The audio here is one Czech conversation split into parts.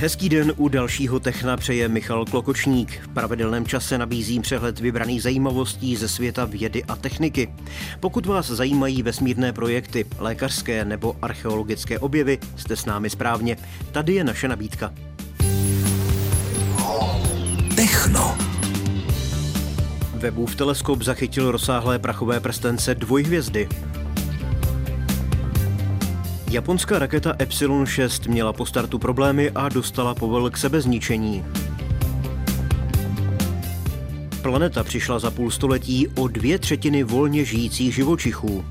Hezký den u dalšího Techna přeje Michal Klokočník. V pravidelném čase nabízím přehled vybraných zajímavostí ze světa vědy a techniky. Pokud vás zajímají vesmírné projekty, lékařské nebo archeologické objevy, jste s námi správně. Tady je naše nabídka. Techno. Webův teleskop zachytil rozsáhlé prachové prstence dvojhvězdy. Japonská raketa Epsilon 6 měla po startu problémy a dostala povel k sebezničení. Planeta přišla za půl století o dvě třetiny volně žijících živočichů.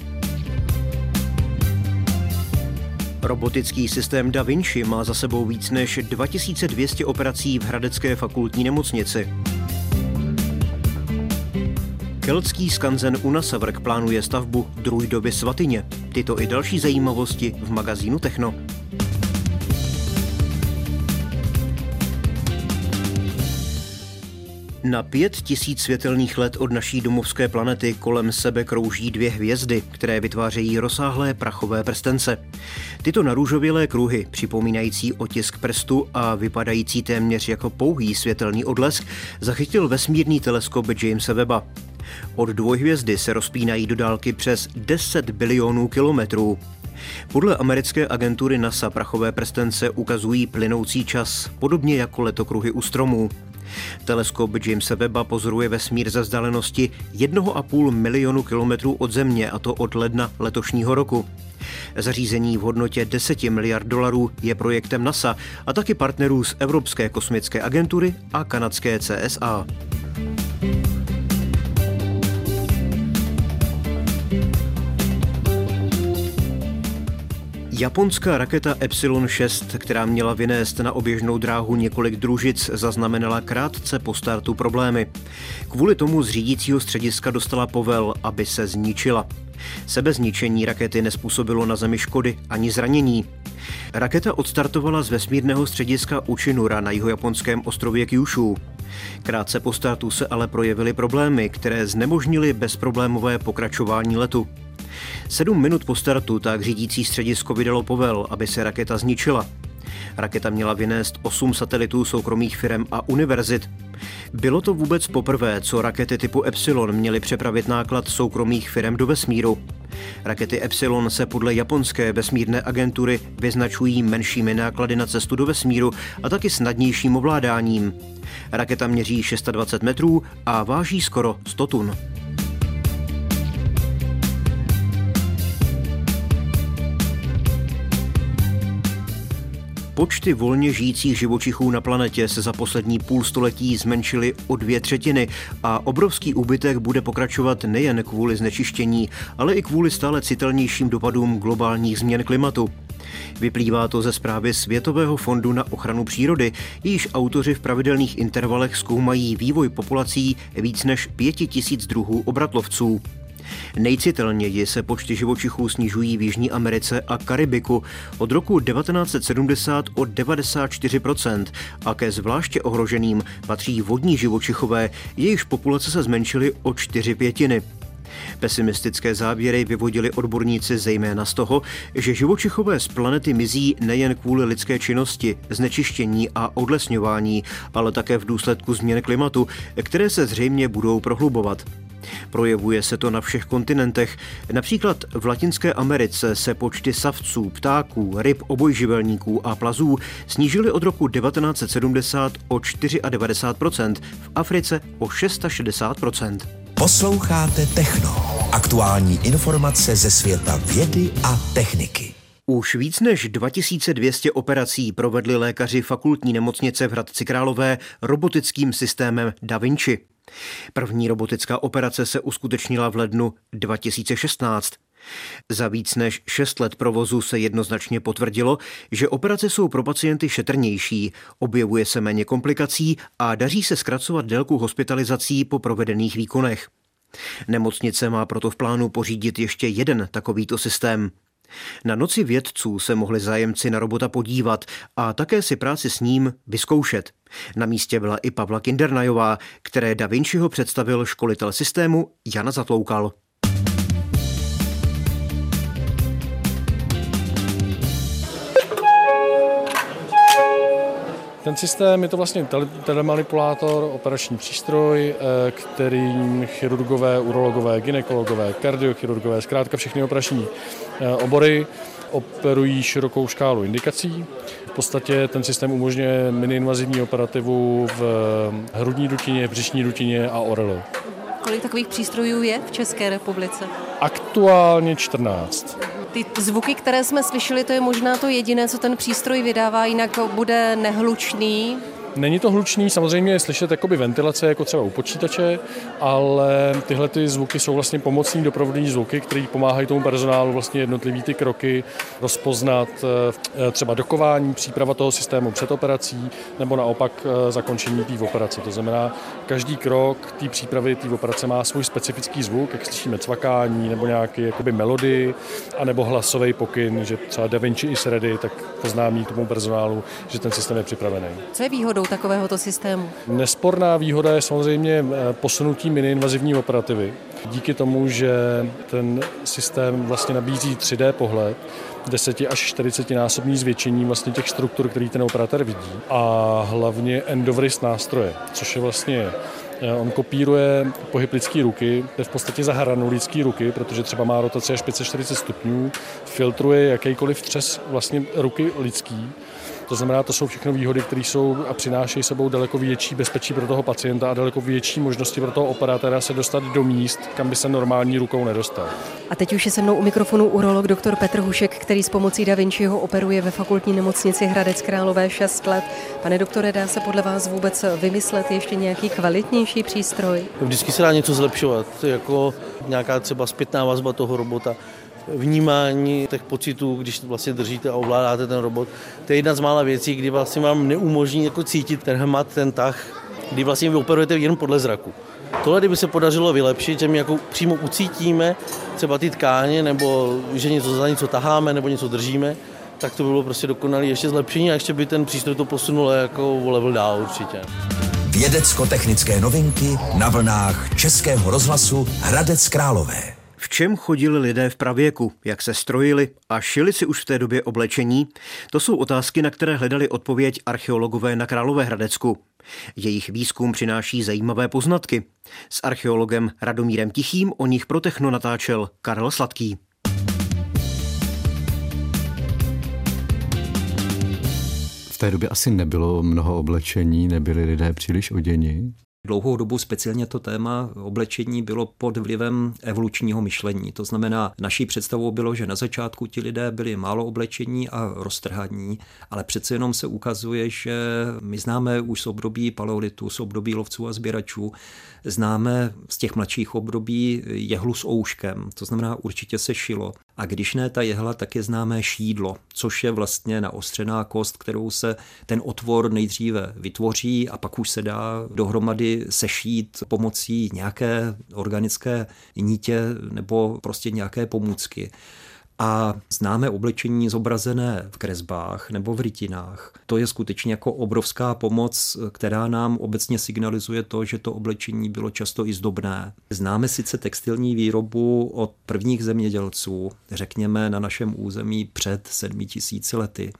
Robotický systém Da Vinci má za sebou víc než 2200 operací v Hradecké fakultní nemocnici. Keltský skanzen Unasavrk plánuje stavbu druidovy svatyně. Tyto i další zajímavosti v magazínu Techno. Na pět tisíc světelných let od naší domovské planety kolem sebe krouží dvě hvězdy, které vytvářejí rozsáhlé prachové prstence. Tyto narůžovělé kruhy, připomínající otisk prstu a vypadající téměř jako pouhý světelný odlesk, zachytil vesmírný teleskop Jamesa Webba. Od dvojhvězdy se rozpínají do dálky přes 10 bilionů kilometrů. Podle americké agentury NASA prachové prstence ukazují plynoucí čas, podobně jako letokruhy u stromů. Teleskop Jamesa Webba pozoruje vesmír ze vzdálenosti 1,5 milionu kilometrů od Země, a to od ledna letošního roku. Zařízení v hodnotě 10 miliard dolarů je projektem NASA a taky partnerů z Evropské kosmické agentury a kanadské CSA. Japonská raketa Epsilon 6, která měla vynést na oběžnou dráhu několik družic, zaznamenala krátce po startu problémy. Kvůli tomu z řídícího střediska dostala povel, aby se zničila. Sebezničení rakety nespůsobilo na Zemi škody ani zranění. Raketa odstartovala z vesmírného střediska Uchinura na jihojaponském ostrově Kyushu. Krátce po startu se ale projevily problémy, které znemožnily bezproblémové pokračování letu. Sedm minut po startu tak řídící středisko vydalo povel, aby se raketa zničila. Raketa měla vynést osm satelitů soukromých firm a univerzit. Bylo to vůbec poprvé, co rakety typu Epsilon měly přepravit náklad soukromých firm do vesmíru. Rakety Epsilon se podle japonské vesmírné agentury vyznačují menšími náklady na cestu do vesmíru a taky snadnějším ovládáním. Raketa měří 620 metrů a váží skoro 100 tun. Počty volně žijících živočichů na planetě se za poslední půl století zmenšily o dvě třetiny a obrovský úbytek bude pokračovat nejen kvůli znečištění, ale i kvůli stále citelnějším dopadům globálních změn klimatu. Vyplývá to ze zprávy Světového fondu na ochranu přírody, jejíž autoři v pravidelných intervalech zkoumají vývoj populací víc než pěti tisíc druhů obratlovců. Nejcitelněji se počty živočichů snižují v Jižní Americe a Karibiku od roku 1970 o 94% a ke zvláště ohroženým patří vodní živočichové, jejichž populace se zmenšily o čtyři pětiny. Pesimistické závěry vyvodili odborníci zejména z toho, že živočichové z planety mizí nejen kvůli lidské činnosti, znečištění a odlesňování, ale také v důsledku změn klimatu, které se zřejmě budou prohlubovat. Projevuje se to na všech kontinentech. Například v Latinské Americe se počty savců, ptáků, ryb, obojživelníků a plazů snížily od roku 1970 o 94%, v Africe o 660%. Posloucháte Techno. Aktuální informace ze světa vědy a techniky. Už víc než 2200 operací provedli lékaři fakultní nemocnice v Hradci Králové robotickým systémem Da Vinci. První robotická operace se uskutečnila v lednu 2016. Za víc než 6 let provozu se jednoznačně potvrdilo, že operace jsou pro pacienty šetrnější, objevuje se méně komplikací a daří se zkracovat délku hospitalizací po provedených výkonech. Nemocnice má proto v plánu pořídit ještě jeden takovýto systém. Na noci vědců se mohli zájemci na robota podívat a také si práci s ním vyzkoušet. Na místě byla i Pavla Kindernajová, které Da Vinciho představil školitel systému Jana Zatloukal. Ten systém je to vlastně telemanipulátor, operační přístroj, eh, kterým chirurgové, urologové, ginekologové, kardiochirurgové, zkrátka všechny operační eh, obory operují širokou škálu indikací. V podstatě ten systém umožňuje miniinvazivní operativu v hrudní dutině, břišní dutině a orelu. Kolik takových přístrojů je v České republice? Aktuálně 14. Ty zvuky, které jsme slyšeli, to je možná to jediné, co ten přístroj vydává, jinak bude nehlučný, Není to hlučný, samozřejmě je slyšet jakoby ventilace, jako třeba u počítače, ale tyhle ty zvuky jsou vlastně pomocní doprovodní zvuky, které pomáhají tomu personálu vlastně jednotlivý ty kroky rozpoznat, eh, třeba dokování, příprava toho systému před operací, nebo naopak eh, zakončení té operace. To znamená, každý krok té přípravy té operace má svůj specifický zvuk, jak slyšíme cvakání, nebo nějaký jakoby melody, anebo hlasový pokyn, že třeba Da Vinci is ready, tak poznámí tomu personálu, že ten systém je připravený. Co je výhodou takovéhoto systému? Nesporná výhoda je samozřejmě eh, posunutí miniinvazivní operativy. Díky tomu, že ten systém vlastně nabízí 3D pohled, 10 až 40 násobný zvětšení vlastně těch struktur, který ten operátor vidí a hlavně endovris nástroje, což je vlastně eh, On kopíruje pohyb lidské ruky, je v podstatě zahranou lidské ruky, protože třeba má rotaci až 540 stupňů, filtruje jakýkoliv třes vlastně ruky lidský to znamená, to jsou všechno výhody, které jsou a přinášejí sebou daleko větší bezpečí pro toho pacienta a daleko větší možnosti pro toho operátora se dostat do míst, kam by se normální rukou nedostal. A teď už je se mnou u mikrofonu urolog dr. Petr Hušek, který s pomocí Da Vinciho operuje ve fakultní nemocnici Hradec Králové 6 let. Pane doktore, dá se podle vás vůbec vymyslet ještě nějaký kvalitnější přístroj? Vždycky se dá něco zlepšovat, jako nějaká třeba zpětná vazba toho robota vnímání těch pocitů, když vlastně držíte a ovládáte ten robot. To je jedna z mála věcí, kdy vlastně vám neumožní jako cítit ten hmat, ten tah, kdy vlastně vy operujete jen podle zraku. Tohle, kdyby se podařilo vylepšit, že my jako přímo ucítíme třeba ty tkáně, nebo že něco za něco taháme, nebo něco držíme, tak to by bylo prostě dokonalé ještě zlepšení a ještě by ten přístroj to posunul jako o level dál určitě. Vědecko-technické novinky na vlnách Českého rozhlasu Hradec Králové. V čem chodili lidé v pravěku, jak se strojili a šili si už v té době oblečení? To jsou otázky, na které hledali odpověď archeologové na Královéhradecku. Jejich výzkum přináší zajímavé poznatky. S archeologem Radomírem Tichým o nich pro Techno natáčel Karel Sladký. V té době asi nebylo mnoho oblečení, nebyli lidé příliš oděni. Dlouhou dobu speciálně to téma oblečení bylo pod vlivem evolučního myšlení. To znamená, naší představou bylo, že na začátku ti lidé byli málo oblečení a roztrhaní, ale přece jenom se ukazuje, že my známe už z období paleolitu, z období lovců a sběračů, známe z těch mladších období jehlu s ouškem, to znamená určitě se šilo. A když ne ta jehla, tak je známé šídlo, což je vlastně naostřená kost, kterou se ten otvor nejdříve vytvoří a pak už se dá dohromady sešít pomocí nějaké organické nítě nebo prostě nějaké pomůcky a známe oblečení zobrazené v kresbách nebo v rytinách. To je skutečně jako obrovská pomoc, která nám obecně signalizuje to, že to oblečení bylo často i zdobné. Známe sice textilní výrobu od prvních zemědělců, řekněme na našem území před sedmi tisíci lety.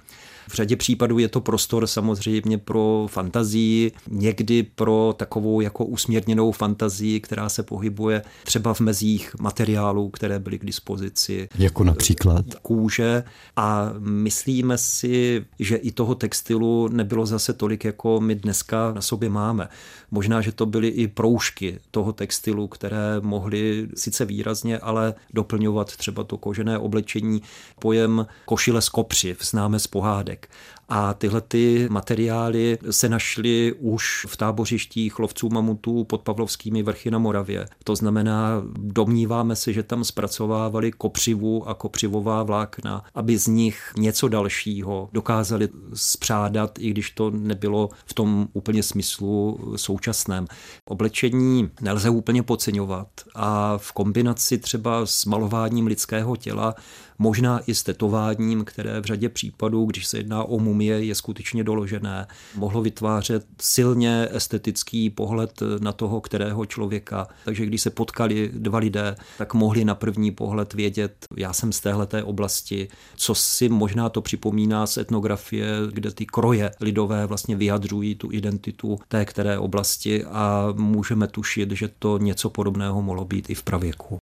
V řadě případů je to prostor samozřejmě pro fantazii, někdy pro takovou jako usměrněnou fantazii, která se pohybuje třeba v mezích materiálů, které byly k dispozici. Jako například? Kůže a myslíme si, že i toho textilu nebylo zase tolik, jako my dneska na sobě máme. Možná, že to byly i proužky toho textilu, které mohly sice výrazně, ale doplňovat třeba to kožené oblečení. Pojem košile z kopřiv známe z pohádek like A tyhle ty materiály se našly už v tábořištích lovců mamutů pod Pavlovskými vrchy na Moravě. To znamená, domníváme se, že tam zpracovávali kopřivu a kopřivová vlákna, aby z nich něco dalšího dokázali spřádat, i když to nebylo v tom úplně smyslu současném. Oblečení nelze úplně podceňovat a v kombinaci třeba s malováním lidského těla možná i s tetováním, které v řadě případů, když se jedná o mumie je skutečně doložené. Mohlo vytvářet silně estetický pohled na toho, kterého člověka. Takže když se potkali dva lidé, tak mohli na první pohled vědět, já jsem z téhleté oblasti, co si možná to připomíná z etnografie, kde ty kroje lidové vlastně vyjadřují tu identitu té které oblasti a můžeme tušit, že to něco podobného mohlo být i v pravěku.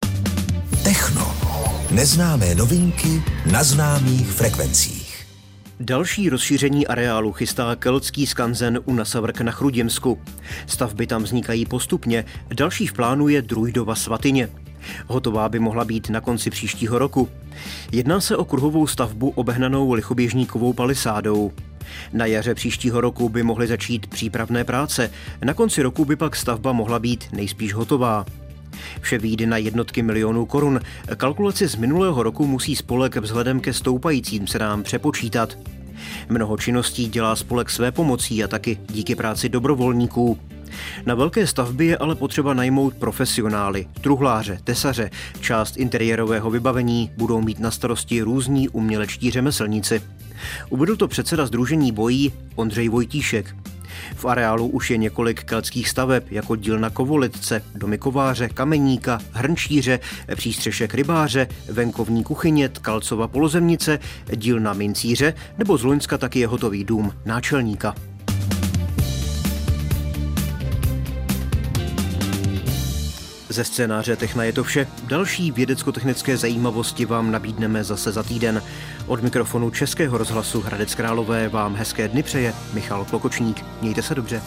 Techno. Neznámé novinky na známých frekvencích. Další rozšíření areálu chystá keltský skanzen u Nasavrk na Chruděmsku. Stavby tam vznikají postupně, další v plánu je Drujdova svatyně. Hotová by mohla být na konci příštího roku. Jedná se o kruhovou stavbu obehnanou lichoběžníkovou palisádou. Na jaře příštího roku by mohly začít přípravné práce, na konci roku by pak stavba mohla být nejspíš hotová. Vše výjde na jednotky milionů korun. Kalkulaci z minulého roku musí spolek vzhledem ke stoupajícím cenám přepočítat. Mnoho činností dělá spolek své pomocí a taky díky práci dobrovolníků. Na velké stavbě je ale potřeba najmout profesionály, truhláře, tesaře, část interiérového vybavení budou mít na starosti různí umělečtí řemeslníci. Uvedl to předseda Združení bojí Ondřej Vojtíšek. V areálu už je několik keltských staveb, jako dílna kovolitce, domy kováře, kameníka, hrnčíře, přístřešek rybáře, venkovní kuchyně, Tkalcova polozemnice, dílna mincíře nebo z Loňska taky je hotový dům náčelníka. Ze scénáře Techna je to vše. Další vědecko-technické zajímavosti vám nabídneme zase za týden. Od mikrofonu Českého rozhlasu Hradec Králové vám hezké dny přeje Michal Klokočník. Mějte se dobře.